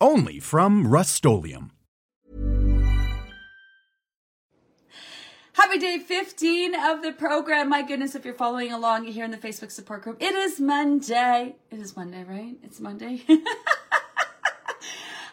Only from Rust-Oleum Happy day 15 of the program. My goodness, if you're following along here in the Facebook support group, it is Monday. It is Monday, right? It's Monday.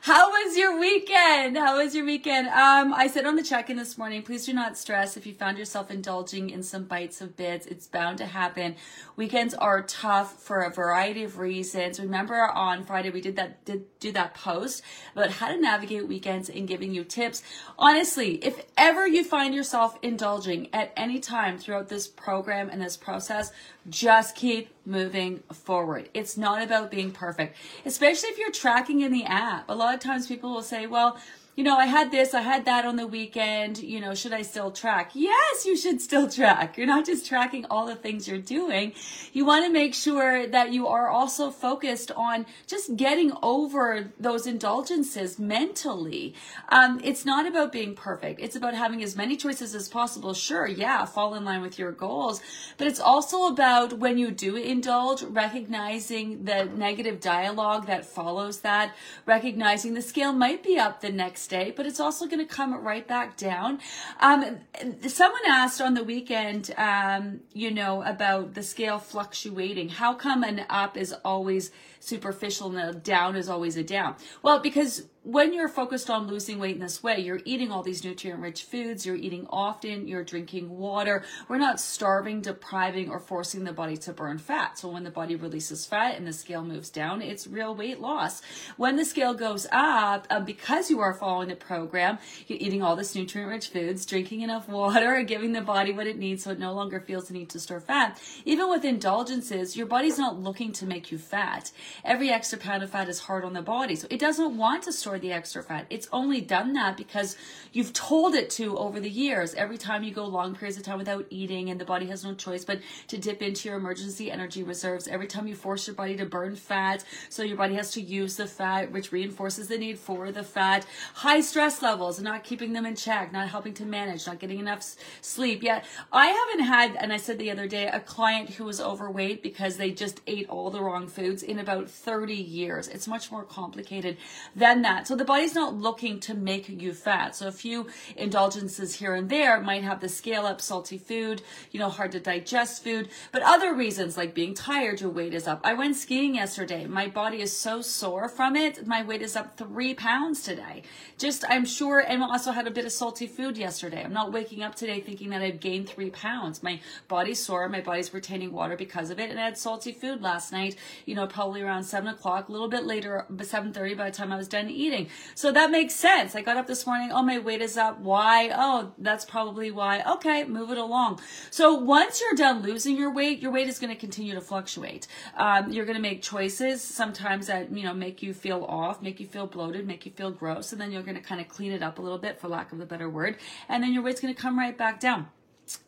How was your weekend? How was your weekend? Um, I said on the check-in this morning, please do not stress if you found yourself indulging in some bites of bits. It's bound to happen. Weekends are tough for a variety of reasons. Remember on Friday we did that did do that post about how to navigate weekends and giving you tips. Honestly, if ever you find yourself indulging at any time throughout this program and this process, just keep moving forward. It's not about being perfect, especially if you're tracking in the app. A lot of times people will say, well, you know, I had this, I had that on the weekend, you know, should I still track? Yes, you should still track. You're not just tracking all the things you're doing. You want to make sure that you are also focused on just getting over those indulgences mentally. Um, it's not about being perfect. It's about having as many choices as possible. Sure, yeah, fall in line with your goals, but it's also about when you do indulge, recognizing the negative dialogue that follows that, recognizing the scale might be up the next day, but it's also going to come right back down. Um, someone asked on the weekend, um, you know, about the scale fluctuating. How come an up is always superficial and a down is always a down? Well, because when you're focused on losing weight in this way, you're eating all these nutrient rich foods, you're eating often, you're drinking water. We're not starving, depriving, or forcing the body to burn fat. So when the body releases fat and the scale moves down, it's real weight loss. When the scale goes up, uh, because you are following the program, you're eating all this nutrient rich foods, drinking enough water, giving the body what it needs so it no longer feels the need to store fat. Even with indulgences, your body's not looking to make you fat. Every extra pound of fat is hard on the body. So it doesn't want to store the extra fat. It's only done that because you've told it to over the years. Every time you go long periods of time without eating and the body has no choice but to dip into your emergency energy reserves. Every time you force your body to burn fat, so your body has to use the fat, which reinforces the need for the fat. High stress levels, not keeping them in check, not helping to manage, not getting enough sleep. Yet I haven't had, and I said the other day, a client who was overweight because they just ate all the wrong foods in about 30 years. It's much more complicated than that. So the body's not looking to make you fat. So a few indulgences here and there might have the scale up salty food, you know, hard to digest food, but other reasons like being tired, your weight is up. I went skiing yesterday. My body is so sore from it. My weight is up three pounds today. Just, I'm sure, and also had a bit of salty food yesterday. I'm not waking up today thinking that I've gained three pounds. My body's sore. My body's retaining water because of it. And I had salty food last night, you know, probably around seven o'clock, a little bit later, 7.30 by the time I was done eating eating. So that makes sense. I got up this morning. Oh, my weight is up. Why? Oh, that's probably why. Okay, move it along. So once you're done losing your weight, your weight is going to continue to fluctuate. Um, you're going to make choices sometimes that, you know, make you feel off, make you feel bloated, make you feel gross. And then you're going to kind of clean it up a little bit for lack of a better word. And then your weight's going to come right back down.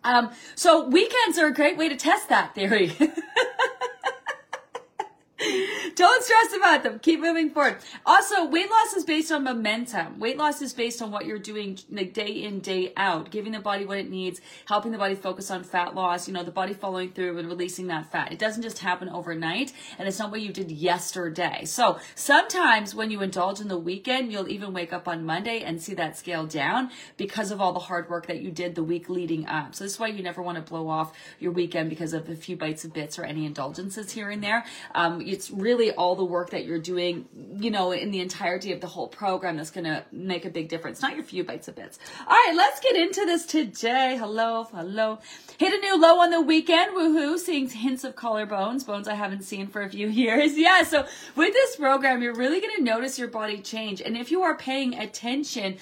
Um, so weekends are a great way to test that theory. Thank you. Don't stress about them. Keep moving forward. Also, weight loss is based on momentum. Weight loss is based on what you're doing like day in, day out, giving the body what it needs, helping the body focus on fat loss, you know, the body following through and releasing that fat. It doesn't just happen overnight and it's not what you did yesterday. So sometimes when you indulge in the weekend, you'll even wake up on Monday and see that scale down because of all the hard work that you did the week leading up. So this is why you never want to blow off your weekend because of a few bites of bits or any indulgences here and there. Um, it's really really all the work that you're doing, you know, in the entirety of the whole program that's going to make a big difference, not your few bites of bits. All right, let's get into this today. Hello, hello. Hit a new low on the weekend. Woohoo. Seeing hints of collarbones, bones I haven't seen for a few years. Yeah. So with this program, you're really going to notice your body change. And if you are paying attention,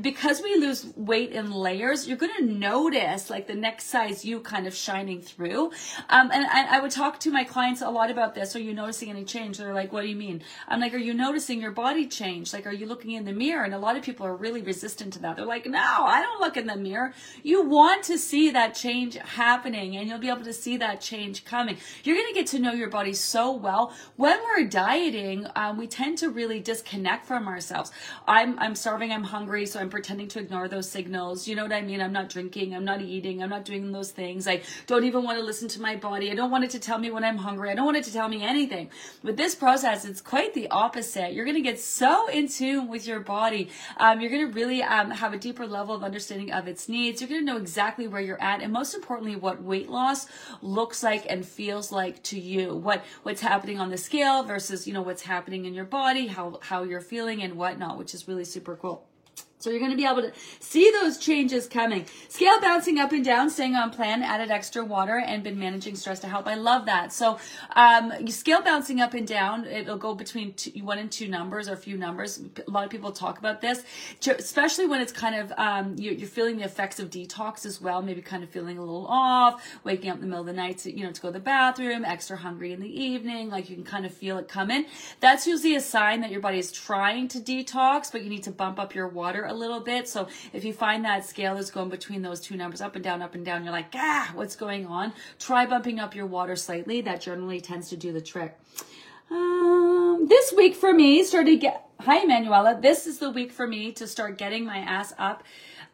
because we lose weight in layers, you're going to notice like the next size you kind of shining through. Um, and I, I would talk to my clients a lot about this. Are you noticing any change? Change. They're like, what do you mean? I'm like, are you noticing your body change? Like, are you looking in the mirror? And a lot of people are really resistant to that. They're like, no, I don't look in the mirror. You want to see that change happening and you'll be able to see that change coming. You're going to get to know your body so well. When we're dieting, um, we tend to really disconnect from ourselves. I'm, I'm starving. I'm hungry. So I'm pretending to ignore those signals. You know what I mean? I'm not drinking. I'm not eating. I'm not doing those things. I don't even want to listen to my body. I don't want it to tell me when I'm hungry. I don't want it to tell me anything. With this process, it's quite the opposite. You're going to get so in tune with your body. Um, you're going to really um, have a deeper level of understanding of its needs. You're going to know exactly where you're at, and most importantly, what weight loss looks like and feels like to you. What what's happening on the scale versus you know what's happening in your body, how how you're feeling, and whatnot, which is really super cool. So you're going to be able to see those changes coming. Scale bouncing up and down, staying on plan, added extra water, and been managing stress to help. I love that. So um, scale bouncing up and down. It'll go between two, one and two numbers or a few numbers. A lot of people talk about this, especially when it's kind of um, you're, you're, feeling the effects of detox as well. Maybe kind of feeling a little off, waking up in the middle of the night to you know to go to the bathroom, extra hungry in the evening. Like you can kind of feel it coming. That's usually a sign that your body is trying to detox, but you need to bump up your water a little bit. So if you find that scale is going between those two numbers, up and down, up and down, you're like, ah, what's going on? Try bumping up your water slightly. That generally tends to do the trick. Um, this week for me started get. Hi, Manuela. This is the week for me to start getting my ass up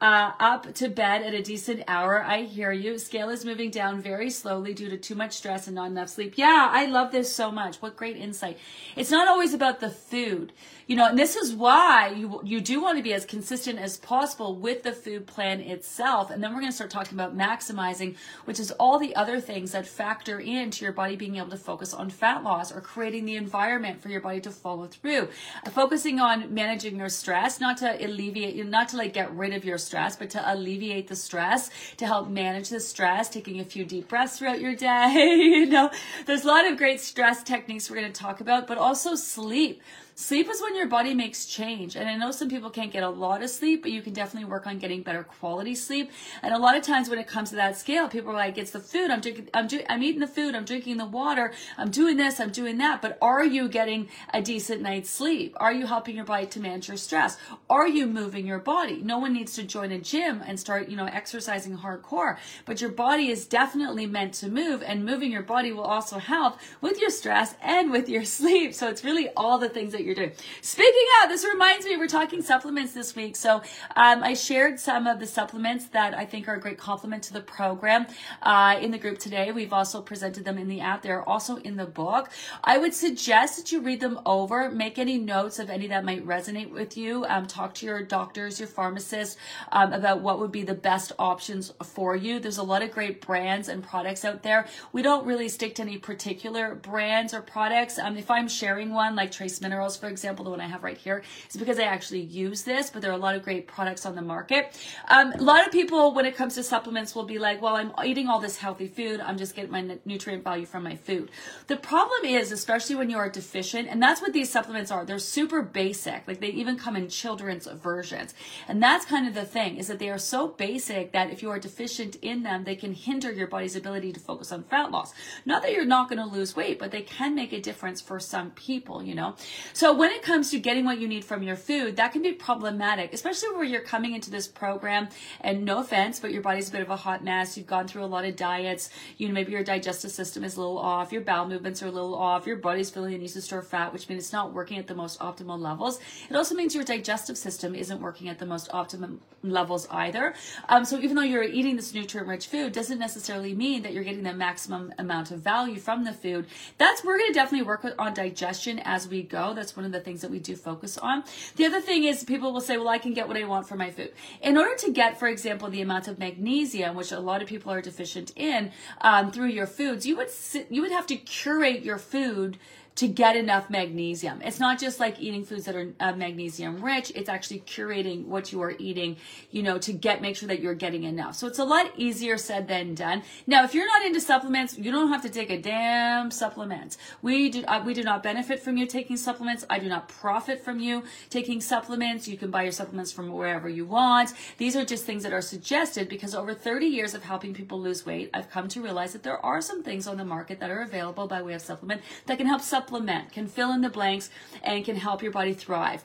uh, up to bed at a decent hour. I hear you. Scale is moving down very slowly due to too much stress and not enough sleep. Yeah, I love this so much. What great insight. It's not always about the food you know, and this is why you you do want to be as consistent as possible with the food plan itself. And then we're going to start talking about maximizing, which is all the other things that factor into your body being able to focus on fat loss or creating the environment for your body to follow through. Focusing on managing your stress, not to alleviate, you, not to like get rid of your stress, but to alleviate the stress, to help manage the stress, taking a few deep breaths throughout your day. you know, there's a lot of great stress techniques we're going to talk about, but also sleep. Sleep is when your body makes change. And I know some people can't get a lot of sleep, but you can definitely work on getting better quality sleep. And a lot of times when it comes to that scale, people are like, it's the food. I'm drinking, I'm, do- I'm eating the food. I'm drinking the water. I'm doing this. I'm doing that. But are you getting a decent night's sleep? Are you helping your body to manage your stress? Are you moving your body? No one needs to join a gym and start, you know, exercising hardcore, but your body is definitely meant to move and moving your body will also help with your stress and with your sleep. So it's really all the things that you're doing. Speaking of, this reminds me, we're talking supplements this week. So um, I shared some of the supplements that I think are a great complement to the program uh, in the group today. We've also presented them in the app. They're also in the book. I would suggest that you read them over, make any notes of any that might resonate with you. Um, talk to your doctors, your pharmacists um, about what would be the best options for you. There's a lot of great brands and products out there. We don't really stick to any particular brands or products. Um, if I'm sharing one like Trace Minerals, for example, the one I have right here, is because I actually use this, but there are a lot of great products on the market. Um, a lot of people, when it comes to supplements, will be like, well, I'm eating all this healthy food. I'm just getting my nutrient value from my food. The problem is, especially when you are deficient, and that's what these supplements are. They're super basic. Like they even come in children's versions. And that's kind of the thing, is that they are so basic that if you are deficient in them, they can hinder your body's ability to focus on fat loss. Not that you're not going to lose weight, but they can make a difference for some people, you know? So when it comes to getting what you need from your food, that can be problematic, especially where you're coming into this program and no offense, but your body's a bit of a hot mess. You've gone through a lot of diets. You know, maybe your digestive system is a little off. Your bowel movements are a little off. Your body's feeling the need to store fat, which means it's not working at the most optimal levels. It also means your digestive system isn't working at the most optimum levels either. Um, so even though you're eating this nutrient rich food, doesn't necessarily mean that you're getting the maximum amount of value from the food. That's, we're going to definitely work on digestion as we go. That's one of the things that we do focus on. The other thing is people will say, well, I can get what I want for my food. In order to get, for example, the amount of magnesium, which a lot of people are deficient in, um, through your foods, you would, sit, you would have to curate your food to get enough magnesium. It's not just like eating foods that are uh, magnesium rich. It's actually curating what you are eating, you know, to get, make sure that you're getting enough. So it's a lot easier said than done. Now, if you're not into supplements, you don't have to take a damn supplement. We do, uh, we do not benefit from you taking supplements. I do not profit from you taking supplements. You can buy your supplements from wherever you want. These are just things that are suggested because over 30 years of helping people lose weight, I've come to realize that there are some things on the market that are available by way of supplement that can help supplement supplement, can fill in the blanks, and can help your body thrive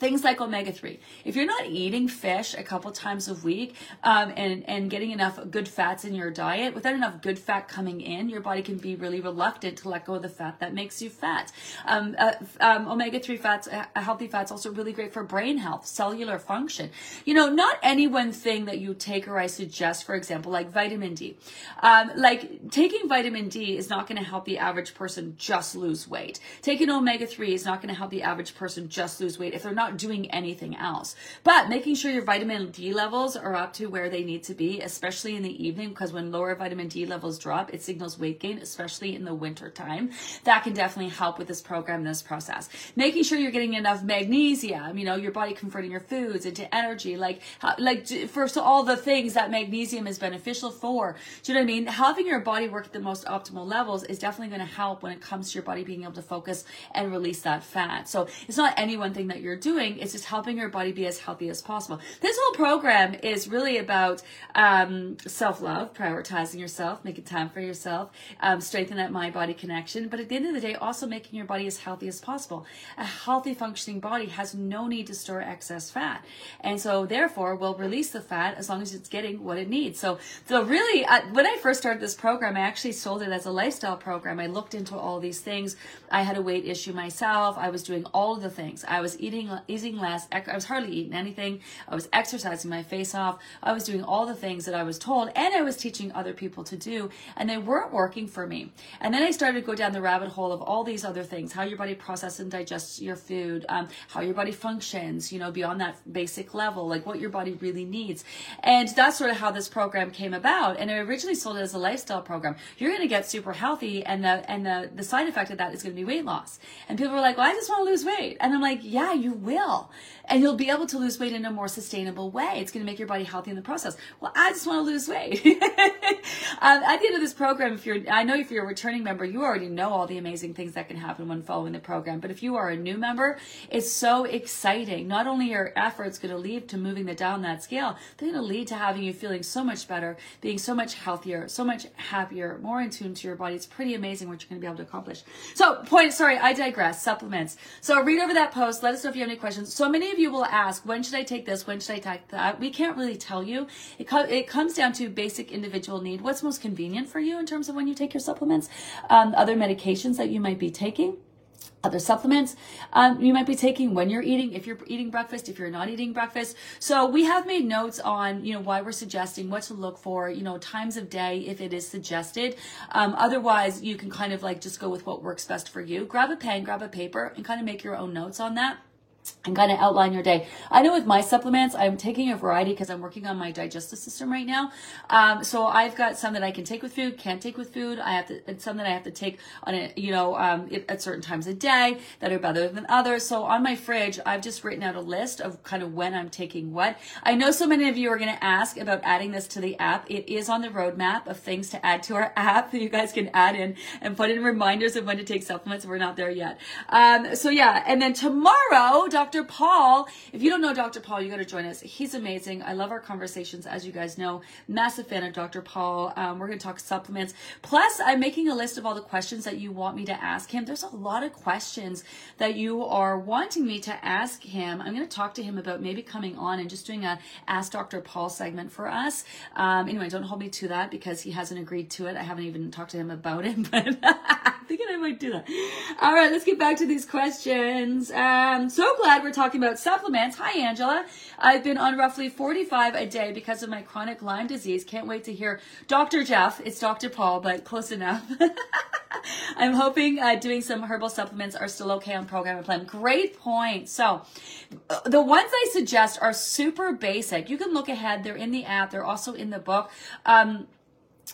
things like omega-3 if you're not eating fish a couple times a week um, and, and getting enough good fats in your diet without enough good fat coming in your body can be really reluctant to let go of the fat that makes you fat. Um, uh, um, omega-3 fats uh, healthy fats also really great for brain health cellular function. You know not any one thing that you take or i suggest for example like vitamin d. Um, like taking vitamin d is not going to help the average person just lose weight. Taking omega-3 is not going to help the average person just lose weight if they're not not doing anything else. But making sure your vitamin D levels are up to where they need to be, especially in the evening, because when lower vitamin D levels drop, it signals weight gain, especially in the winter time. That can definitely help with this program, this process. Making sure you're getting enough magnesium, you know, your body converting your foods into energy, like, uh, like first all the things that magnesium is beneficial for. Do you know what I mean? Having your body work at the most optimal levels is definitely going to help when it comes to your body being able to focus and release that fat. So it's not any one thing that you're doing doing is just helping your body be as healthy as possible. This whole program is really about um, self love, prioritizing yourself, making time for yourself, um, strengthen that mind body connection. But at the end of the day, also making your body as healthy as possible. A healthy functioning body has no need to store excess fat. And so, therefore, will release the fat as long as it's getting what it needs. So, so really, uh, when I first started this program, I actually sold it as a lifestyle program. I looked into all these things. I had a weight issue myself. I was doing all of the things. I was eating eating less. I was hardly eating anything. I was exercising my face off. I was doing all the things that I was told and I was teaching other people to do and they weren't working for me. And then I started to go down the rabbit hole of all these other things, how your body processes and digests your food, um, how your body functions, you know, beyond that basic level, like what your body really needs. And that's sort of how this program came about. And I originally sold it as a lifestyle program. You're going to get super healthy and the, and the, the side effect of that is going to be weight loss. And people were like, well, I just want to lose weight. And I'm like, yeah, you will will. And you'll be able to lose weight in a more sustainable way. It's going to make your body healthy in the process. Well, I just want to lose weight. um, at the end of this program, if you're, I know if you're a returning member, you already know all the amazing things that can happen when following the program. But if you are a new member, it's so exciting. Not only are efforts going to lead to moving the down that scale, they're going to lead to having you feeling so much better, being so much healthier, so much happier, more in tune to your body. It's pretty amazing what you're going to be able to accomplish. So, point, sorry, I digress. Supplements. So, read over that post. Let us know if you have any questions. So many of you will ask, when should I take this? When should I take that? We can't really tell you. It, co- it comes down to basic individual need. What's most convenient for you in terms of when you take your supplements? Um, other medications that you might be taking other supplements um, you might be taking when you're eating if you're eating breakfast if you're not eating breakfast so we have made notes on you know why we're suggesting what to look for you know times of day if it is suggested um, otherwise you can kind of like just go with what works best for you grab a pen grab a paper and kind of make your own notes on that and kind of outline your day. I know with my supplements, I'm taking a variety because I'm working on my digestive system right now. Um, so I've got some that I can take with food, can't take with food. I have to, and some that I have to take on a, you know, um, at certain times a day that are better than others. So on my fridge, I've just written out a list of kind of when I'm taking what. I know so many of you are going to ask about adding this to the app. It is on the roadmap of things to add to our app that you guys can add in and put in reminders of when to take supplements. We're not there yet. Um, so yeah, and then tomorrow, Dr. Paul. If you don't know Dr. Paul, you got to join us. He's amazing. I love our conversations, as you guys know. Massive fan of Dr. Paul. Um, we're going to talk supplements. Plus, I'm making a list of all the questions that you want me to ask him. There's a lot of questions that you are wanting me to ask him. I'm going to talk to him about maybe coming on and just doing a Ask Dr. Paul segment for us. Um, anyway, don't hold me to that because he hasn't agreed to it. I haven't even talked to him about it, but I'm thinking I might do that. All right, let's get back to these questions. Um, so glad we're talking about supplements. Hi, Angela. I've been on roughly 45 a day because of my chronic Lyme disease. Can't wait to hear Dr. Jeff. It's Dr. Paul, but close enough. I'm hoping uh, doing some herbal supplements are still okay on program and plan. Great point. So, uh, the ones I suggest are super basic. You can look ahead. They're in the app. They're also in the book. Um,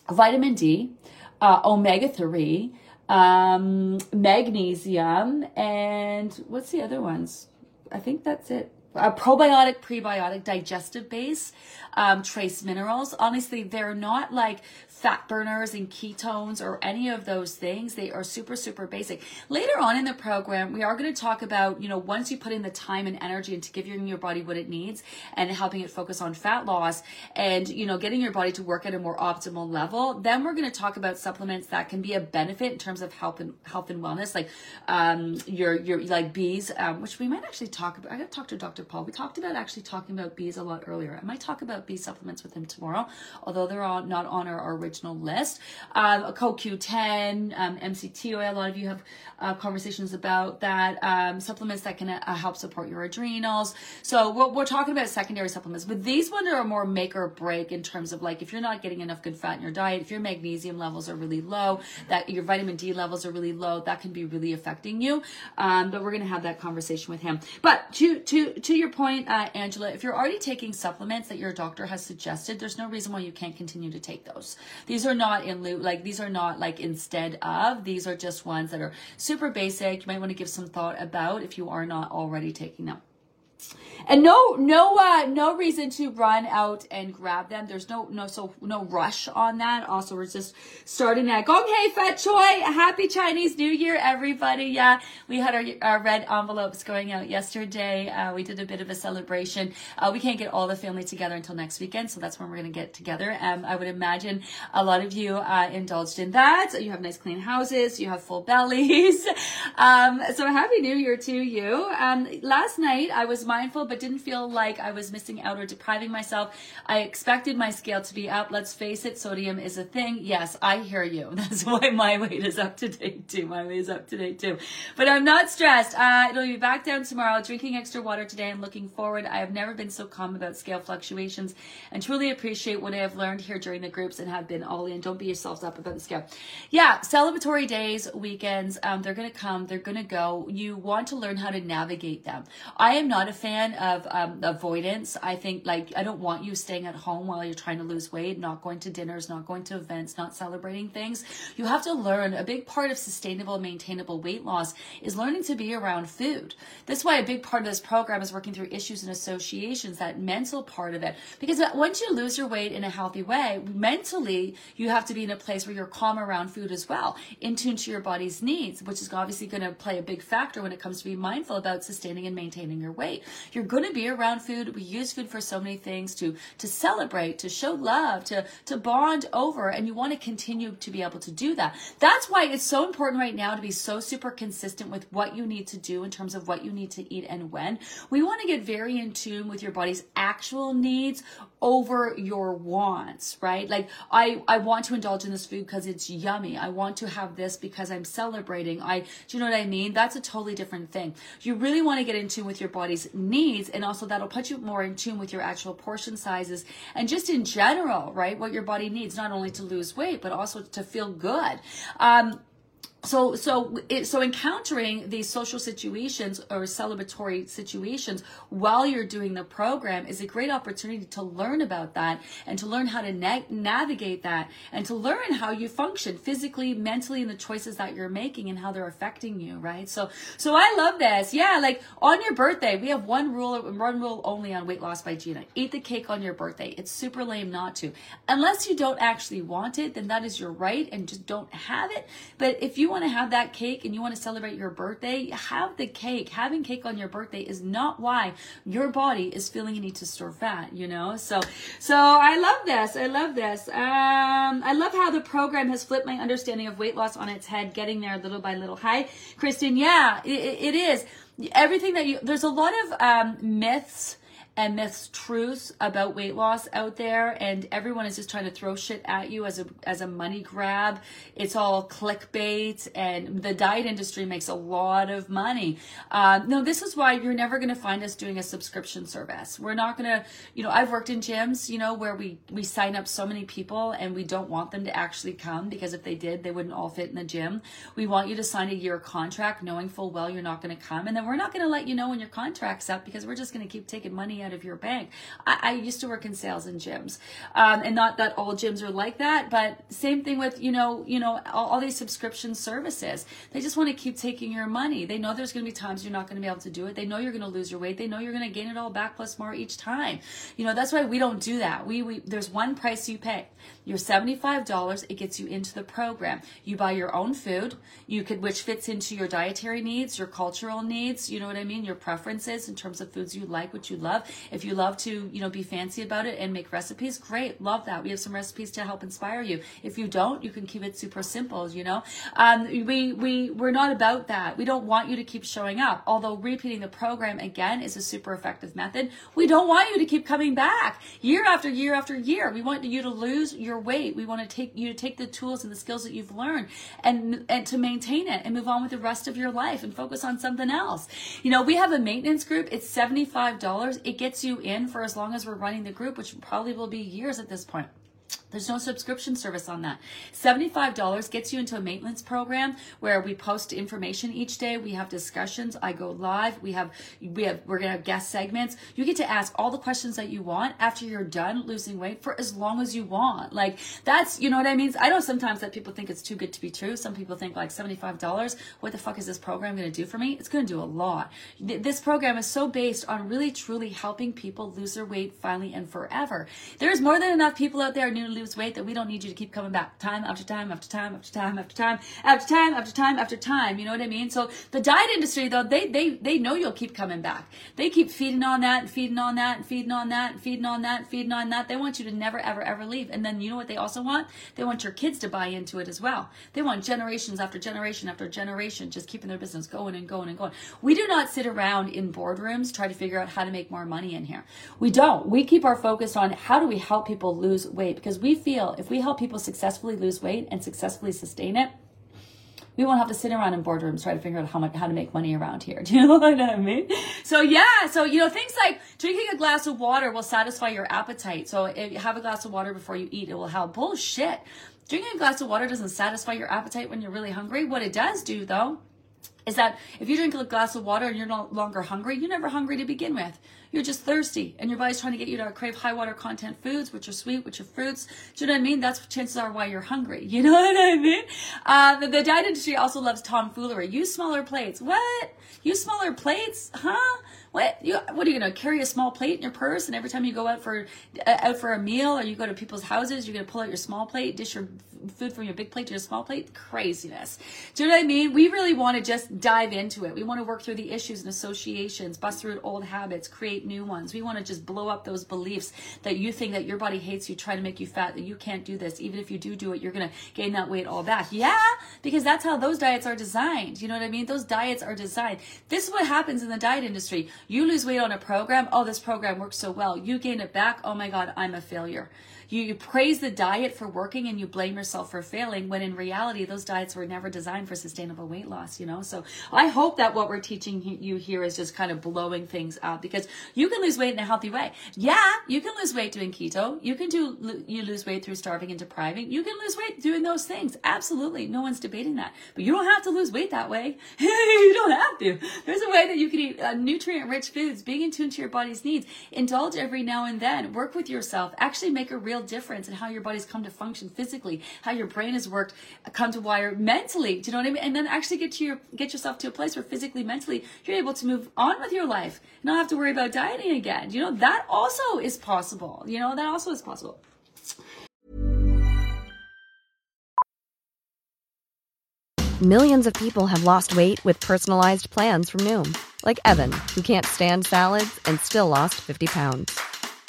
vitamin D, uh, omega three, um, magnesium, and what's the other ones? I think that's it. A probiotic, prebiotic, digestive base, um, trace minerals. Honestly, they're not like fat burners and ketones or any of those things. They are super, super basic. Later on in the program, we are going to talk about, you know, once you put in the time and energy into giving your body what it needs and helping it focus on fat loss and, you know, getting your body to work at a more optimal level, then we're going to talk about supplements that can be a benefit in terms of health and health and wellness, like um, your, your, like B's, um, which we might actually talk about. I got to talk to Dr. Paul. We talked about actually talking about B's a lot earlier. I might talk about B supplements with him tomorrow, although they're all not on our, our original list. Um, CoQ10, um, MCT oil, a lot of you have uh, conversations about that. Um, supplements that can uh, help support your adrenals. So we're, we're talking about secondary supplements, but these ones are more make or break in terms of like if you're not getting enough good fat in your diet, if your magnesium levels are really low, that your vitamin D levels are really low, that can be really affecting you. Um, but we're going to have that conversation with him. But to to to your point, uh, Angela, if you're already taking supplements that your doctor has suggested, there's no reason why you can't continue to take those. These are not in lieu, like these are not like instead of. These are just ones that are super basic. You might want to give some thought about if you are not already taking them and no no uh no reason to run out and grab them. There's no no so no rush on that. Also we're just starting at gong fat choi happy chinese new year everybody. Yeah we had our, our red envelopes going out yesterday. Uh, we did a bit of a celebration. Uh, we can't get all the family together until next weekend so that's when we're going to get together. Um, i would imagine a lot of you uh, indulged in that. You have nice clean houses. You have full bellies. Um, so happy new year to you. Um, last night i was mindful but didn't feel like I was missing out or depriving myself. I expected my scale to be up. Let's face it, sodium is a thing. Yes, I hear you. That's why my weight is up to date too. My weight is up to date too. But I'm not stressed. Uh, it'll be back down tomorrow. Drinking extra water today and looking forward. I have never been so calm about scale fluctuations and truly appreciate what I have learned here during the groups and have been all in. Don't beat yourselves up about the scale. Yeah, celebratory days, weekends, um, they're going to come. They're going to go. You want to learn how to navigate them. I am not a fan of um, avoidance. I think like I don't want you staying at home while you're trying to lose weight, not going to dinners, not going to events, not celebrating things. You have to learn a big part of sustainable, maintainable weight loss is learning to be around food. That's why a big part of this program is working through issues and associations, that mental part of it. Because once you lose your weight in a healthy way, mentally you have to be in a place where you're calm around food as well, in tune to your body's needs, which is obviously going to play a big factor when it comes to be mindful about sustaining and maintaining your weight. You're going to be around food. We use food for so many things to to celebrate, to show love, to to bond over, and you want to continue to be able to do that. That's why it's so important right now to be so super consistent with what you need to do in terms of what you need to eat and when. We want to get very in tune with your body's actual needs over your wants, right? Like I I want to indulge in this food because it's yummy. I want to have this because I'm celebrating. I do you know what I mean? That's a totally different thing. You really want to get in tune with your body's needs and also that'll put you more in tune with your actual portion sizes and just in general, right? What your body needs not only to lose weight but also to feel good. Um so so it, so encountering these social situations or celebratory situations while you're doing the program is a great opportunity to learn about that and to learn how to na- navigate that and to learn how you function physically mentally and the choices that you're making and how they're affecting you right? So so i love this. Yeah like on your birthday we have one rule one rule only on weight loss by gina. Eat the cake on your birthday. It's super lame not to. Unless you don't actually want it then that is your right and just don't have it. But if you want to have that cake and you want to celebrate your birthday, have the cake. Having cake on your birthday is not why your body is feeling you need to store fat, you know? So, so I love this. I love this. Um, I love how the program has flipped my understanding of weight loss on its head, getting there little by little. Hi, Kristen. Yeah, it, it is. Everything that you, there's a lot of um, myths and myths truths about weight loss out there and everyone is just trying to throw shit at you as a as a money grab. It's all clickbait and the diet industry makes a lot of money. Uh, no this is why you're never going to find us doing a subscription service. We're not going to you know i've worked in gyms you know where we we sign up so many people and we don't want them to actually come because if they did they wouldn't all fit in the gym. We want you to sign a year contract knowing full well you're not going to come and then we're not going to let you know when your contract's up because we're just going to keep taking money out of your bank. I, I used to work in sales in gyms, um, and not that all gyms are like that, but same thing with you know you know all, all these subscription services. They just want to keep taking your money. They know there's going to be times you're not going to be able to do it. They know you're going to lose your weight. They know you're going to gain it all back plus more each time. You know that's why we don't do that. We we there's one price you pay. You're $75. It gets you into the program. You buy your own food, you could which fits into your dietary needs, your cultural needs, you know what I mean, your preferences in terms of foods you like, what you love. If you love to, you know, be fancy about it and make recipes, great. Love that. We have some recipes to help inspire you. If you don't, you can keep it super simple, you know. Um, we we we're not about that. We don't want you to keep showing up. Although repeating the program again is a super effective method, we don't want you to keep coming back year after year after year. We want you to lose your weight. We want to take you to take the tools and the skills that you've learned and and to maintain it and move on with the rest of your life and focus on something else. You know, we have a maintenance group. It's $75. It gets you in for as long as we're running the group, which probably will be years at this point. There's no subscription service on that. $75 gets you into a maintenance program where we post information each day. We have discussions. I go live. We have, we have, we're going to have guest segments. You get to ask all the questions that you want after you're done losing weight for as long as you want. Like that's, you know what I mean? I know sometimes that people think it's too good to be true. Some people think like $75, what the fuck is this program going to do for me? It's going to do a lot. This program is so based on really truly helping people lose their weight finally and forever. There's more than enough people out there new to lose weight that we don't need you to keep coming back time after time after time after time after time after time after time after time. You know what I mean? So the diet industry though, they they they know you'll keep coming back. They keep feeding on that and feeding on that and feeding on that and feeding on that and feeding on that. They want you to never ever ever leave. And then you know what they also want? They want your kids to buy into it as well. They want generations after generation after generation just keeping their business going and going and going. We do not sit around in boardrooms try to figure out how to make more money in here. We don't. We keep our focus on how do we help people lose weight because we feel if we help people successfully lose weight and successfully sustain it, we won't have to sit around in boardrooms trying to figure out how much how to make money around here. Do you know what I mean? So yeah, so you know things like drinking a glass of water will satisfy your appetite. So if you have a glass of water before you eat, it will help. Bullshit. Drinking a glass of water doesn't satisfy your appetite when you're really hungry. What it does do though is that if you drink a glass of water and you're no longer hungry, you're never hungry to begin with. You're just thirsty, and your body's trying to get you to crave high water content foods, which are sweet, which are fruits. Do you know what I mean? That's what chances are why you're hungry. You know what I mean? Uh, the, the diet industry also loves tomfoolery. Use smaller plates. What? Use smaller plates? Huh? What? You, what are you gonna carry a small plate in your purse, and every time you go out for uh, out for a meal or you go to people's houses, you're gonna pull out your small plate, dish your food from your big plate to your small plate? Craziness. Do you know what I mean? We really want to just dive into it. We want to work through the issues and associations, bust through old habits, create new ones. We want to just blow up those beliefs that you think that your body hates you, trying to make you fat, that you can't do this. Even if you do do it, you're gonna gain that weight all back. Yeah, because that's how those diets are designed. You know what I mean? Those diets are designed. This is what happens in the diet industry. You lose weight on a program. Oh, this program works so well. You gain it back. Oh my God, I'm a failure. You, you praise the diet for working and you blame yourself for failing when in reality, those diets were never designed for sustainable weight loss, you know? So I hope that what we're teaching you here is just kind of blowing things up because you can lose weight in a healthy way. Yeah, you can lose weight doing keto. You can do, you lose weight through starving and depriving. You can lose weight doing those things. Absolutely. No one's debating that. But you don't have to lose weight that way. you don't have to. There's a way that you can eat uh, nutrient rich foods, being in tune to your body's needs, indulge every now and then, work with yourself, actually make a real real difference in how your body's come to function physically, how your brain has worked, come to wire mentally. Do you know what I mean? And then actually get to your get yourself to a place where physically, mentally, you're able to move on with your life, and not have to worry about dieting again. You know that also is possible. You know that also is possible. Millions of people have lost weight with personalized plans from Noom, like Evan, who can't stand salads and still lost 50 pounds.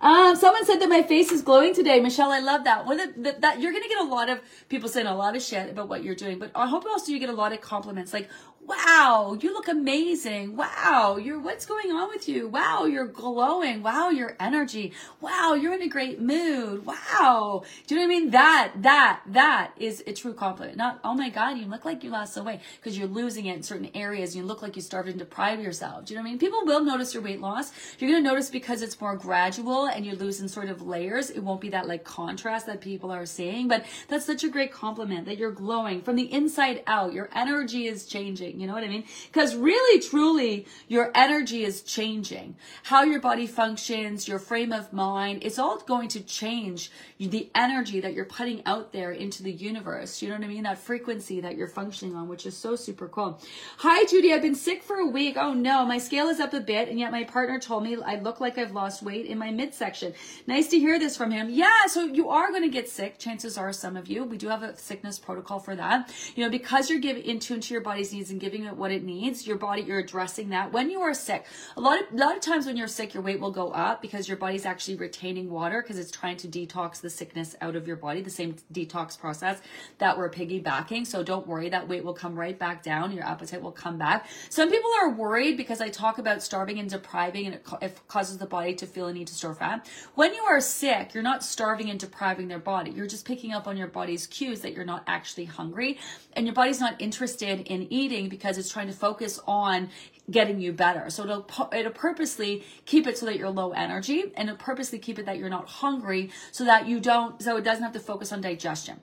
Um, someone said that my face is glowing today. Michelle, I love that. One the, that you're gonna get a lot of people saying a lot of shit about what you're doing, but I hope also you get a lot of compliments. Like, wow, you look amazing. Wow, you're what's going on with you? Wow, you're glowing. Wow, your energy. Wow, you're in a great mood. Wow. Do you know what I mean? That, that, that is a true compliment. Not, oh my God, you look like you lost some weight because you're losing it in certain areas. You look like you started to deprive yourself. Do you know what I mean? People will notice your weight loss. You're going to notice because it's more gradual and you're losing sort of layers. It won't be that like contrast that people are seeing, but that's such a great compliment that you're glowing from the inside out. Your energy is changing. You know what I mean? Because really, truly, your energy is changing. How your body functions, your frame of mind, it's all going to change the energy that you're putting out there into the universe. You know what I mean? That frequency that you're functioning on, which is so super cool. Hi, Judy. I've been sick for a week. Oh no, my scale is up a bit, and yet my partner told me I look like I've lost weight in my midsection. Nice to hear this from him. Yeah, so you are going to get sick. Chances are, some of you. We do have a sickness protocol for that. You know, because you're giving in tune to your body's needs and giving it what it needs, your body, you're addressing that. When you are sick, a lot of a lot of times when you're sick, your weight will go up because your body's actually retaining water because it's trying to detox the sickness out of your body. The same detox process that we're piggybacking. So don't worry, that weight will come right back down. Your appetite will come back. Some people are worried because I talk about starving and depriving, and it, it causes the body to feel a need to store fat. When you are sick, you're not starving and depriving their body. You're just picking up on your body's cues that you're not actually hungry, and your body's not interested in eating because it's trying to focus on getting you better. So it'll, it'll purposely keep it so that you're low energy and it'll purposely keep it that you're not hungry so that you don't, so it doesn't have to focus on digestion.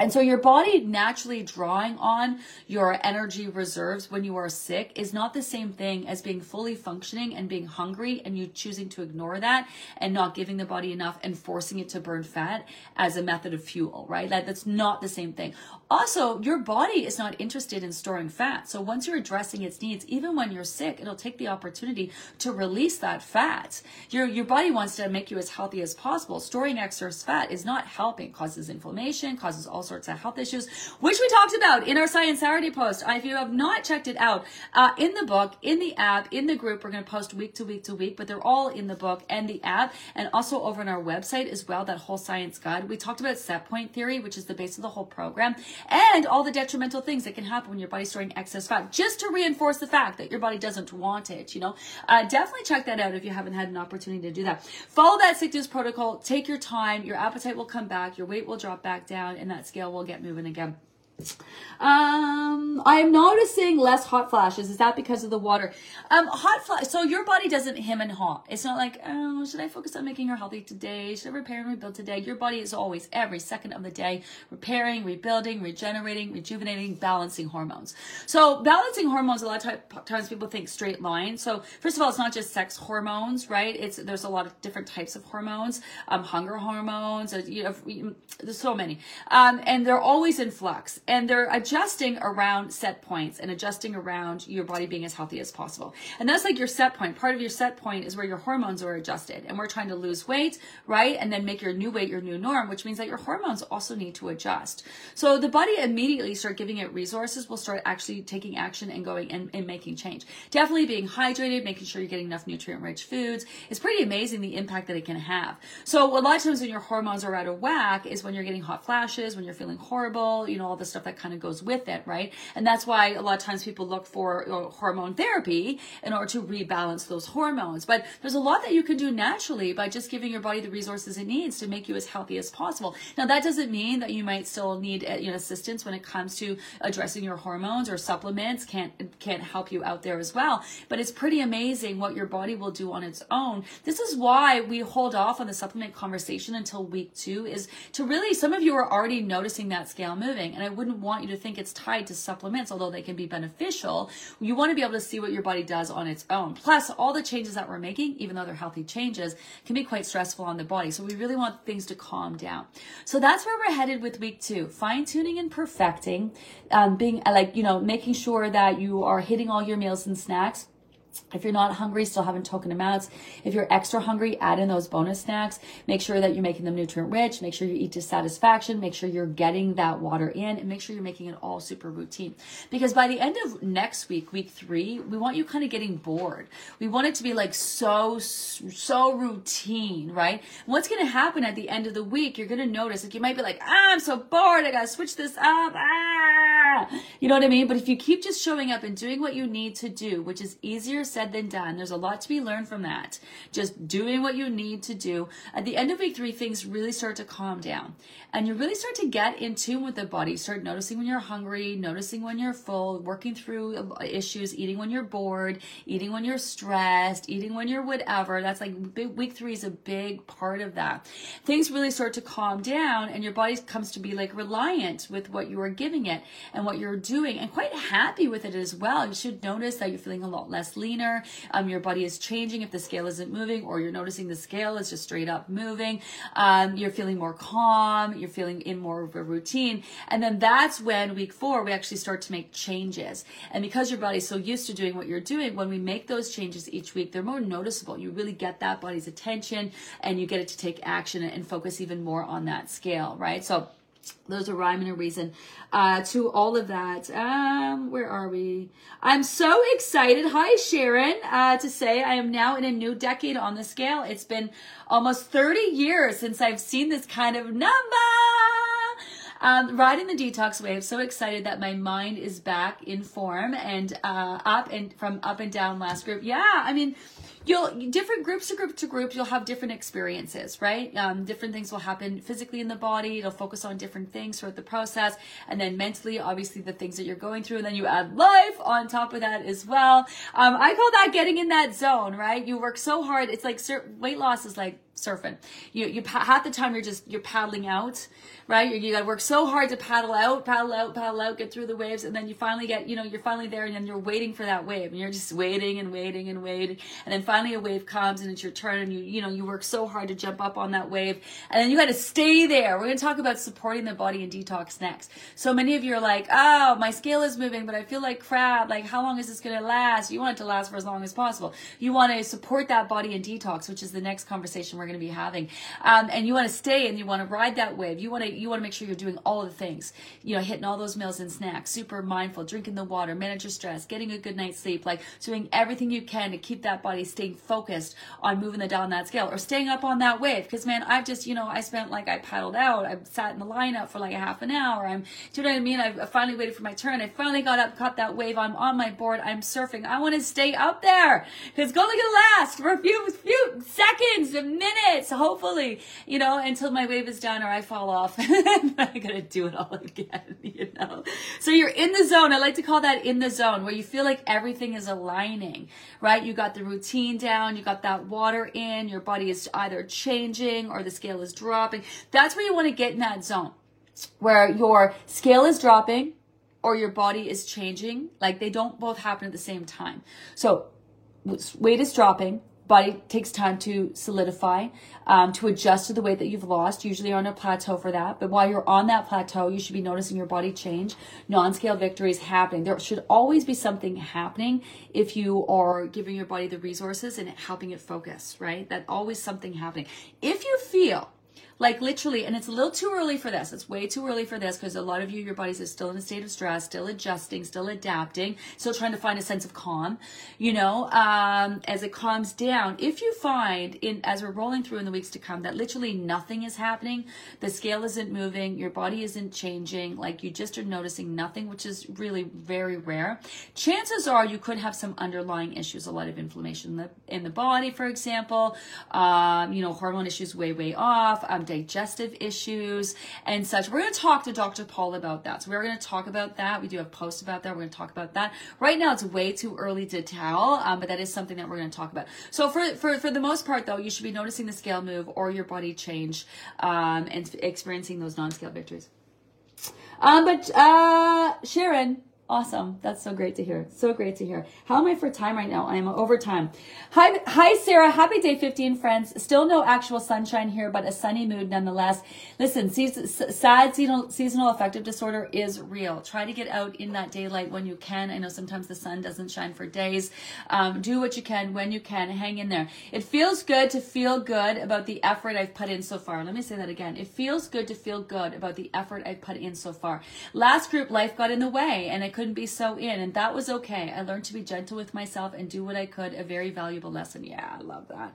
And so your body naturally drawing on your energy reserves when you are sick is not the same thing as being fully functioning and being hungry and you choosing to ignore that and not giving the body enough and forcing it to burn fat as a method of fuel, right? That, that's not the same thing. Also, your body is not interested in storing fat. So once you're addressing its needs, even when you're sick, it'll take the opportunity to release that fat. Your, your body wants to make you as healthy as possible. Storing excess fat is not helping, It causes inflammation, causes all sorts of health issues, which we talked about in our Science Saturday post. If you have not checked it out, uh, in the book, in the app, in the group, we're going to post week to week to week, but they're all in the book and the app, and also over on our website as well, that whole science guide. We talked about set point theory, which is the base of the whole program, and all the detrimental things that can happen when your body's storing excess fat, just to reinforce the fact that your body doesn't want it, you know. Uh, definitely check that out if you haven't had an opportunity to do that. Follow that sickness protocol, take your time, your appetite will come back, your weight will drop back down, and that will get moving again. Um, I'm noticing less hot flashes. Is that because of the water? Um, hot flash. So your body doesn't him and haw. It's not like, oh, should I focus on making her healthy today? Should I repair and rebuild today? Your body is always, every second of the day, repairing, rebuilding, regenerating, rejuvenating, balancing hormones. So balancing hormones, a lot of times people think straight line. So first of all, it's not just sex hormones, right? It's there's a lot of different types of hormones, um, hunger hormones. Uh, you know, there's so many, um, and they're always in flux and they're adjusting around set points and adjusting around your body being as healthy as possible. And that's like your set point. Part of your set point is where your hormones are adjusted. And we're trying to lose weight, right? And then make your new weight your new norm, which means that your hormones also need to adjust. So the body immediately start giving it resources, will start actually taking action and going and, and making change. Definitely being hydrated, making sure you're getting enough nutrient rich foods. It's pretty amazing the impact that it can have. So a lot of times when your hormones are out of whack is when you're getting hot flashes, when you're feeling horrible, you know, all this stuff that kind of goes with it, right? And that's why a lot of times people look for hormone therapy in order to rebalance those hormones. But there's a lot that you can do naturally by just giving your body the resources it needs to make you as healthy as possible. Now, that doesn't mean that you might still need uh, you know, assistance when it comes to addressing your hormones or supplements can't can't help you out there as well. But it's pretty amazing what your body will do on its own. This is why we hold off on the supplement conversation until week two is to really some of you are already noticing that scale moving, and I wouldn't want you to think it's tied to supplements, although they can be beneficial. You want to be able to see what your body does on its own. Plus, all the changes that we're making, even though they're healthy changes, can be quite stressful on the body. So we really want things to calm down. So that's where we're headed with week two fine tuning and perfecting, um, being like, you know, making sure that you are hitting all your meals and snacks If you're not hungry, still having token amounts. If you're extra hungry, add in those bonus snacks. Make sure that you're making them nutrient rich. Make sure you eat to satisfaction. Make sure you're getting that water in and make sure you're making it all super routine. Because by the end of next week, week three, we want you kind of getting bored. We want it to be like so, so routine, right? what's going to happen at the end of the week, you're going to notice like you might be like, ah, I'm so bored. I got to switch this up. Ah, you know what I mean? But if you keep just showing up and doing what you need to do, which is easier said than done. There's a lot to be learned from that. Just doing what you need to do. At the end of week three, things really start to calm down and you really start to get in tune with the body. You start noticing when you're hungry, noticing when you're full, working through uh, issues, eating when you're bored, eating when you're stressed, eating when you're whatever. That's like big, week three is a big part of that. Things really start to calm down and your body comes to be like reliant with what you are giving it and what you're doing and quite happy with it as well. You should notice that you're feeling a lot less um, your body is changing if the scale isn't moving, or you're noticing the scale is just straight up moving. Um, you're feeling more calm. You're feeling in more of a routine. And then that's when week four, we actually start to make changes. And because your body's so used to doing what you're doing, when we make those changes each week, they're more noticeable. You really get that body's attention and you get it to take action and focus even more on that scale, right? So, there's a rhyme and a reason uh, to all of that. Um, where are we? I'm so excited. Hi, Sharon, uh, to say I am now in a new decade on the scale. It's been almost 30 years since I've seen this kind of number. Um, riding the detox wave, so excited that my mind is back in form and uh, up and from up and down last group. Yeah, I mean, you'll different groups to group to group you'll have different experiences right? Um, different things will happen physically in the body. It'll focus on different things throughout the process. And then mentally obviously the things that you're going through. And then you add life on top of that as well. Um, i call that getting in that zone right? You work so hard. It's like weight loss is like surfing. You you half the time you're just you're paddling out, right? You, you got to work so hard to paddle out, paddle out, paddle out, get through the waves, and then you finally get you know you're finally there, and then you're waiting for that wave, and you're just waiting and waiting and waiting, and then finally a wave comes and it's your turn, and you you know you work so hard to jump up on that wave, and then you got to stay there. We're gonna talk about supporting the body and detox next. So many of you are like, oh, my scale is moving, but I feel like crap. Like how long is this gonna last? You want it to last for as long as possible. You want to support that body and detox, which is the next conversation we're going to be having. Um, and you want to stay and you want to ride that wave. You want to you want to make sure you're doing all the things. You know, hitting all those meals and snacks, super mindful, drinking the water, manage your stress, getting a good night's sleep, like doing everything you can to keep that body staying focused on moving the down that scale or staying up on that wave. Because man, I've just you know I spent like I paddled out, I sat in the lineup for like a half an hour. I'm do you know what I mean? I finally waited for my turn. I finally got up, caught that wave. I'm on my board. I'm surfing. I want to stay up there it's only gonna last for a few few seconds, minutes hopefully, you know, until my wave is done or I fall off. I gotta do it all again, you know. So you're in the zone. I like to call that in the zone where you feel like everything is aligning, right? You got the routine down, you got that water in, your body is either changing or the scale is dropping. That's where you want to get in that zone where your scale is dropping or your body is changing. Like they don't both happen at the same time. So weight is dropping, body takes time to solidify, um, to adjust to the weight that you've lost. Usually you're on a plateau for that. But while you're on that plateau, you should be noticing your body change. Non-scale victories happening. There should always be something happening if you are giving your body the resources and helping it focus, right? That always something happening. If you feel like literally, and it's a little too early for this. It's way too early for this because a lot of you, your bodies are still in a state of stress, still adjusting, still adapting, still trying to find a sense of calm. You know, um, as it calms down, if you find in as we're rolling through in the weeks to come that literally nothing is happening, the scale isn't moving, your body isn't changing, like you just are noticing nothing, which is really very rare. Chances are you could have some underlying issues, a lot of inflammation in the in the body, for example. Um, you know, hormone issues way way off. Um, digestive issues and such. We're going to talk to Dr. Paul about that. So we're going to talk about that. We do have posts about that. We're going to talk about that. Right now, it's way too early to tell, um, but that is something that we're going to talk about. So for, for, for the most part, though, you should be noticing the scale move or your body change um, and experiencing those non-scale victories. Um, but uh, Sharon, Awesome. That's so great to hear. So great to hear. How am I for time right now? I am over time. Hi, hi, Sarah. Happy day 15, friends. Still no actual sunshine here, but a sunny mood nonetheless. Listen, sad seasonal, seasonal affective disorder is real. Try to get out in that daylight when you can. I know sometimes the sun doesn't shine for days. Um, do what you can when you can. Hang in there. It feels good to feel good about the effort I've put in so far. Let me say that again. It feels good to feel good about the effort I've put in so far. Last group, life got in the way and I could couldn't be so in, and that was okay. I learned to be gentle with myself and do what I could. A very valuable lesson. Yeah, I love that.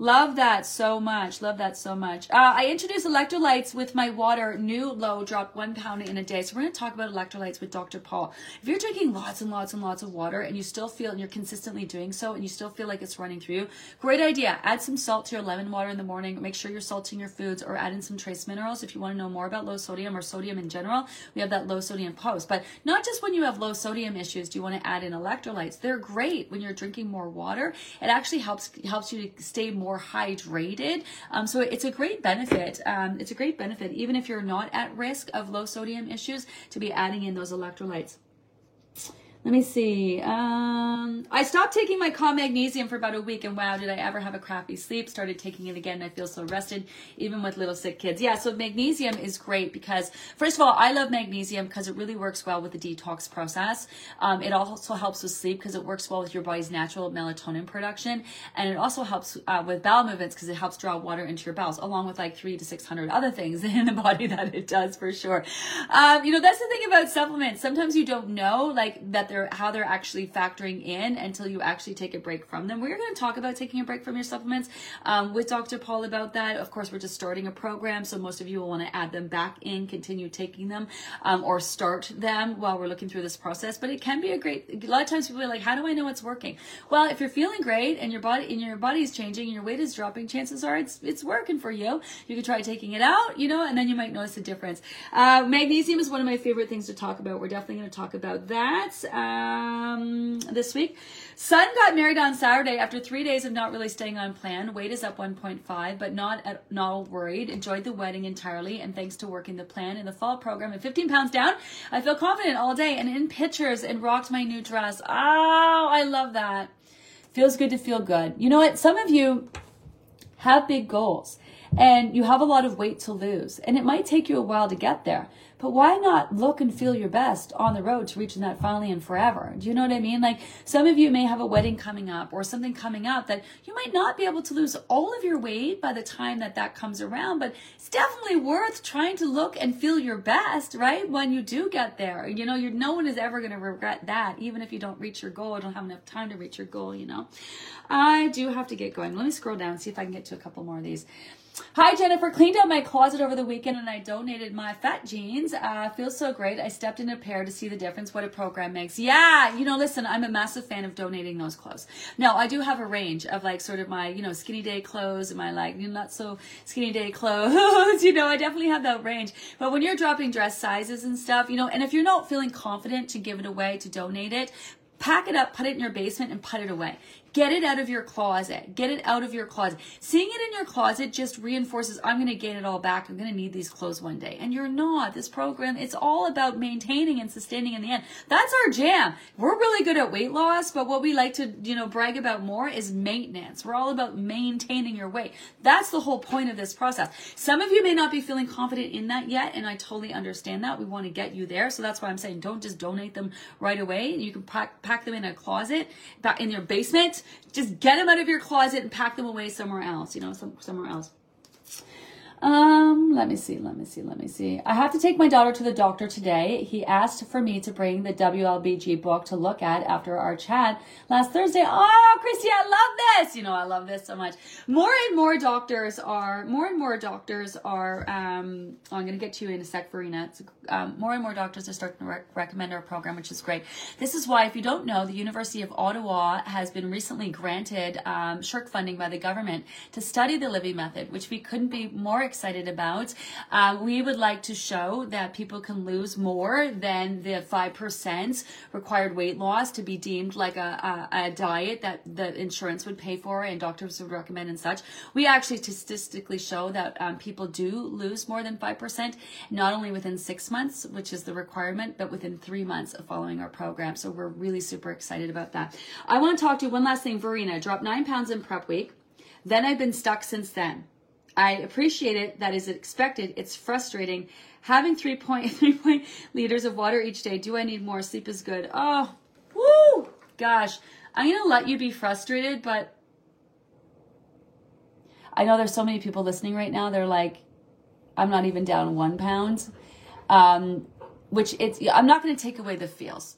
Love that so much. Love that so much. Uh, I introduced electrolytes with my water, new low, drop one pound in a day. So we're going to talk about electrolytes with Dr. Paul. If you're drinking lots and lots and lots of water and you still feel, and you're consistently doing so, and you still feel like it's running through you, great idea. Add some salt to your lemon water in the morning. Make sure you're salting your foods or add in some trace minerals. If you want to know more about low sodium or sodium in general, we have that low sodium post. But not just when you have low sodium issues, do you want to add in electrolytes? They're great when you're drinking more water. It actually helps helps you to stay more more hydrated. Um, so it's a great benefit. Um, it's a great benefit, even if you're not at risk of low sodium issues, to be adding in those electrolytes. Let me see. Um, I stopped taking my calm magnesium for about a week, and wow, did I ever have a crappy sleep? Started taking it again, I feel so rested, even with little sick kids. Yeah, so magnesium is great because, first of all, I love magnesium because it really works well with the detox process. Um, it also helps with sleep because it works well with your body's natural melatonin production, and it also helps uh, with bowel movements because it helps draw water into your bowels, along with like three to six hundred other things in the body that it does for sure. Um, you know, that's the thing about supplements. Sometimes you don't know, like that they're how they're actually factoring in until you actually take a break from them. We're going to talk about taking a break from your supplements um, with Dr. Paul about that. Of course, we're just starting a program, so most of you will want to add them back in, continue taking them, um, or start them while we're looking through this process. But it can be a great. A lot of times people are like, "How do I know it's working?" Well, if you're feeling great and your body and your body is changing and your weight is dropping, chances are it's it's working for you. You could try taking it out, you know, and then you might notice a difference. Uh, magnesium is one of my favorite things to talk about. We're definitely going to talk about that. Um, this week. Son got married on Saturday after three days of not really staying on plan. Weight is up 1.5, but not at, not worried. Enjoyed the wedding entirely, and thanks to working the plan in the fall program and 15 pounds down, I feel confident all day and in pictures and rocked my new dress. Oh, I love that. Feels good to feel good. You know what? Some of you have big goals and you have a lot of weight to lose, and it might take you a while to get there. But why not look and feel your best on the road to reaching that finally and forever? Do you know what I mean? Like some of you may have a wedding coming up or something coming up that you might not be able to lose all of your weight by the time that that comes around, but it's definitely worth trying to look and feel your best, right? When you do get there, you know, you're, no one is ever going to regret that, even if you don't reach your goal or don't have enough time to reach your goal, you know. I do have to get going. Let me scroll down, see if I can get to a couple more of these. Hi, Jennifer. Cleaned out my closet over the weekend and I donated my fat jeans. Uh, feels so great. I stepped in a pair to see the difference, what a program makes. Yeah, you know, listen, I'm a massive fan of donating those clothes. Now, I do have a range of like sort of my, you know, skinny day clothes and my like, you know, not so skinny day clothes. you know, I definitely have that range. But when you're dropping dress sizes and stuff, you know, and if you're not feeling confident to give it away, to donate it, pack it up, put it in your basement, and put it away. Get it out of your closet. Get it out of your closet. Seeing it in your closet just reinforces, I'm going to gain it all back. I'm going to need these clothes one day. And you're not. This program, it's all about maintaining and sustaining in the end. That's our jam. We're really good at weight loss, but what we like to, you know, brag about more is maintenance. We're all about maintaining your weight. That's the whole point of this process. Some of you may not be feeling confident in that yet, and I totally understand that. We want to get you there. So that's why I'm saying don't just donate them right away. You can pack, pack them in a closet, in your basement just get them out of your closet and pack them away somewhere else, you know, some, somewhere else. Um, let me see, let me see, let me see. I have to take my daughter to the doctor today. He asked for me to bring the WLBG book to look at after our chat last Thursday. Oh, Christy, I love this. You know, I love this so much. More and more doctors are, more and more doctors are, um, oh, I'm going to get to you in a sec, Farina. Um, more and more doctors are starting to rec- recommend our program, which is great. This is why, if you don't know, the University of Ottawa has been recently granted um, funding by the government to study the Living Method, which we couldn't be more excited about. Um, we would like to show that people can lose more than the 5% required weight loss to be deemed like a, a, a diet that the insurance would pay for and doctors would recommend and such. We actually statistically show that um, people do lose more than 5%, not only within six months, which is the requirement, but within three months of following our program. So we're really super excited about that. I want to talk to you one last thing, Verena. Dropped nine pounds in prep week. Then I've been stuck since then. I appreciate it. That is expected. It's frustrating. Having 3.3 point liters of water each day. Do I need more? Sleep is good. Oh, woo! Gosh, I'm to let you be frustrated, but I know there's so many people listening right now. They're like, I'm not even down one pound. Um, which it's, I'm not to take away the feels.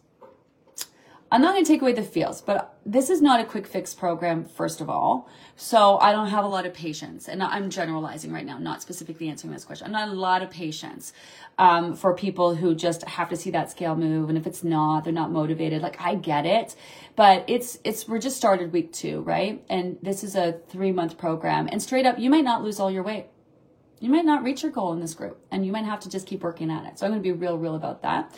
I'm not going to take away the feels, but this is not a quick fix program, first of all. So I don't have a lot of patience. And I'm generalizing right now, not specifically answering this question. I'm not a lot of patience um, for people who just have to see that scale move. And if it's not, they're not motivated. Like I get it, but it's, it's, we're just started week two, right? And this is a three month program. And straight up, you might not lose all your weight you might not reach your goal in this group and you might have to just keep working at it. So I'm going to be real, real about that.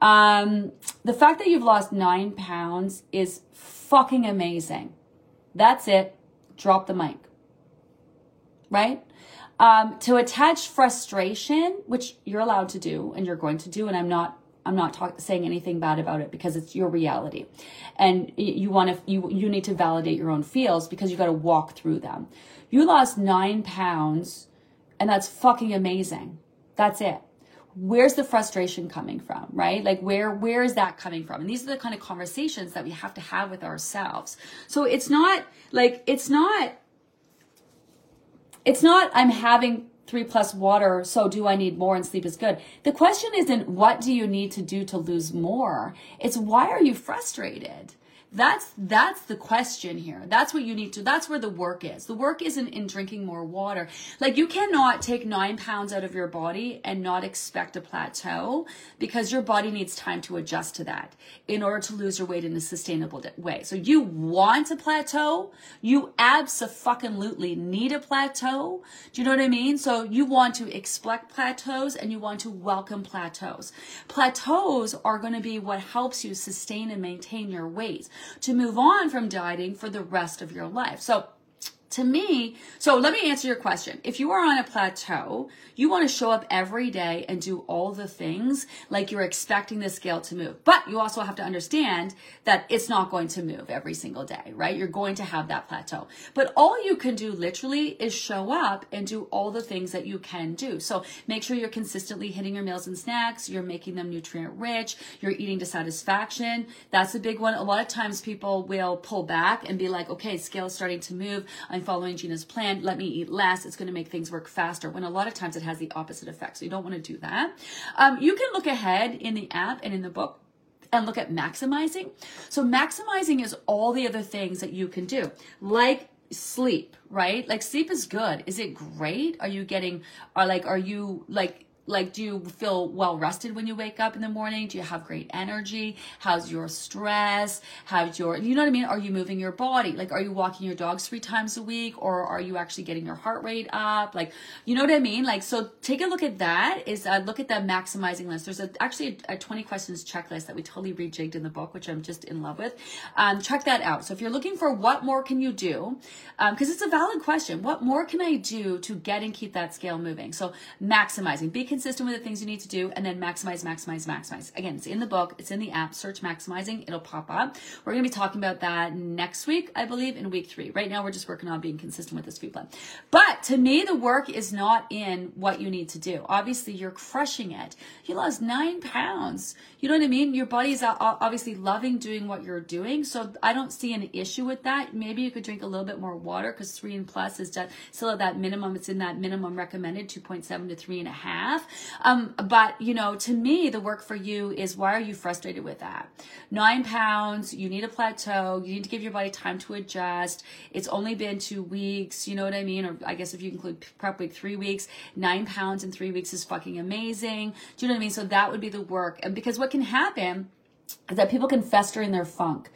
Um, the fact that you've lost nine pounds is fucking amazing. That's it. Drop the mic. Right? Um, to attach frustration, which you're allowed to do and you're going to do, and I'm not I'm not talk, saying anything bad about it because it's your reality, and you want to you you need to validate your own feels because you got to walk through them. You lost nine pounds and that's fucking amazing. That's it. Where's the frustration coming from, right? Like where where is that coming from? And these are the kind of conversations that we have to have with ourselves. So it's not like it's not it's not I'm having three plus water, so do I need more and sleep is good. The question isn't what do you need to do to lose more? It's why are you frustrated? That's that's the question here. That's what you need to. That's where the work is. The work isn't in drinking more water. Like you cannot take nine pounds out of your body and not expect a plateau because your body needs time to adjust to that in order to lose your weight in a sustainable way. So you want a plateau. You absolutely need a plateau. Do you know what I mean? So you want to expect plateaus and you want to welcome plateaus. Plateaus are going to be what helps you sustain and maintain your weight to move on from dieting for the rest of your life. So to me, so let me answer your question. If you are on a plateau, you want to show up every day and do all the things like you're expecting the scale to move. But you also have to understand that it's not going to move every single day, right? You're going to have that plateau. But all you can do literally is show up and do all the things that you can do. So make sure you're consistently hitting your meals and snacks, you're making them nutrient rich, you're eating to satisfaction. That's a big one. A lot of times people will pull back and be like, okay, scale is starting to move. I'm following Gina's plan. Let me eat less. It's going to make things work faster. When a lot of times it has the opposite effect. So you don't want to do that. Um, you can look ahead in the app and in the book and look at maximizing. So maximizing is all the other things that you can do, like sleep, right? Like sleep is good. Is it great? Are you getting, are like, are you like, like do you feel well rested when you wake up in the morning? Do you have great energy? How's your stress? How's your you know what i mean? Are you moving your body? Like are you walking your dogs three times a week or are you actually getting your heart rate up? Like you know what i mean? Like so take a look at that. Is uh, look at the maximizing list. There's a, actually a, a 20 questions checklist that we totally rejigged in the book which i'm just in love with. Um, check that out. So if you're looking for what more can you do because um, it's a valid question. What more can i do to get and keep that scale moving? So maximizing be consistent with the things you need to do, and then maximize, maximize, maximize. Again, it's in the book, it's in the app. Search maximizing, it'll pop up. We're to be talking about that next week, I believe, in week three. Right now, we're just working on being consistent with this food plan. But to me, the work is not in what you need to do. Obviously, you're crushing it. You lost nine pounds. You know what I mean? Your body's obviously loving doing what you're doing. So I don't see an issue with that. Maybe you could drink a little bit more water because three and plus is just still at that minimum. It's in that minimum recommended 2.7 to three and a half. Um, but you know, to me, the work for you is why are you frustrated with that? Nine pounds, you need a plateau, you need to give your body time to adjust. It's only been two weeks, you know what I mean? Or I guess if you include prep week, three weeks, nine pounds in three weeks is fucking amazing. Do you know what I mean? So that would be the work. And because what can happen is that people can fester in their funk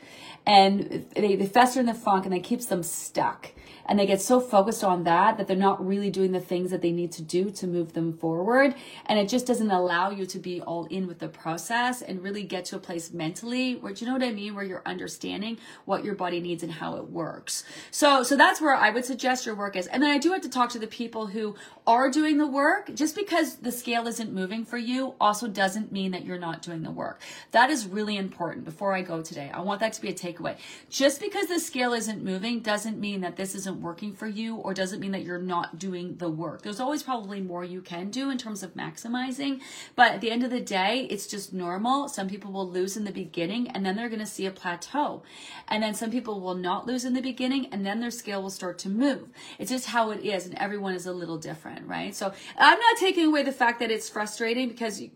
and they, they fester in the funk and that keeps them stuck and they get so focused on that that they're not really doing the things that they need to do to move them forward. And it just doesn't allow you to be all in with the process and really get to a place mentally where, do you know what I mean? Where you're understanding what your body needs and how it works. So, so that's where I would suggest your work is. And then I do have to talk to the people who are doing the work. Just because the scale isn't moving for you also doesn't mean that you're not doing the work. That is really important before I go today. I want that to be a takeaway. Just because the scale isn't moving doesn't mean that this isn't working for you or doesn't mean that you're not doing the work. There's always probably more you can do in terms of maximizing. But at the end of the day, it's just normal. Some people will lose in the beginning and then they're going to see a plateau. And then some people will not lose in the beginning and then their scale will start to move. It's just how it is. And everyone is a little different, right? So I'm not taking away the fact that it's frustrating because you,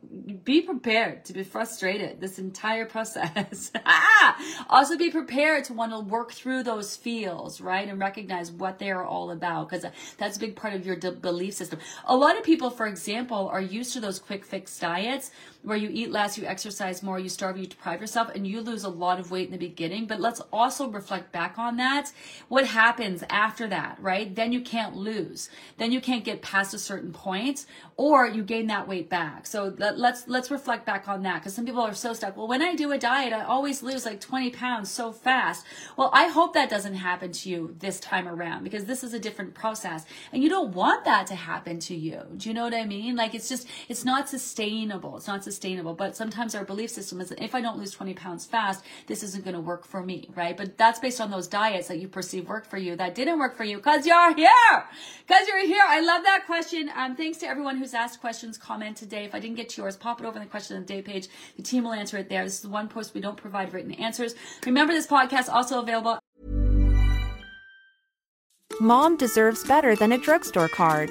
be prepared to be frustrated this entire process. Ah! also be prepared to want to work through those feels, right? And recognize what they are all about because that's a big part of your belief system. A lot of people, for example, are used to those quick fix diets where you eat less, you exercise more, you starve, you deprive yourself, and you lose a lot of weight in the beginning. But let's also reflect back on that. What happens after that, right? Then you can't lose. Then you can't get past a certain point, or you gain that weight back. So let, let's let's reflect back on that because some people are so stuck. Well, when I do a diet, I always lose like 20 pounds so fast. Well, I hope that doesn't happen to you this time around because this is a different process, and you don't want that to happen to you. Do you know what I mean? Like it's just it's not sustainable. It's not sustainable sustainable. But sometimes our belief system is that if I don't lose 20 pounds fast, this isn't going to work for me, right? But that's based on those diets that you perceive work for you that didn't work for you because you're here. Because you're here. I love that question. Um, thanks to everyone who's asked questions, comment today. If I didn't get to yours, pop it over in the question of the day page. The team will answer it there. This is the one post we don't provide written answers. Remember this podcast also available. Mom deserves better than a drugstore card.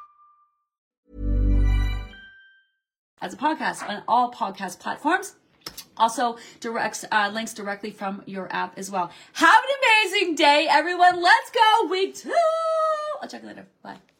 as a podcast on all podcast platforms. Also, directs uh, links directly from your app as well. Have an amazing day, everyone. Let's go week two. I'll check you later. Bye.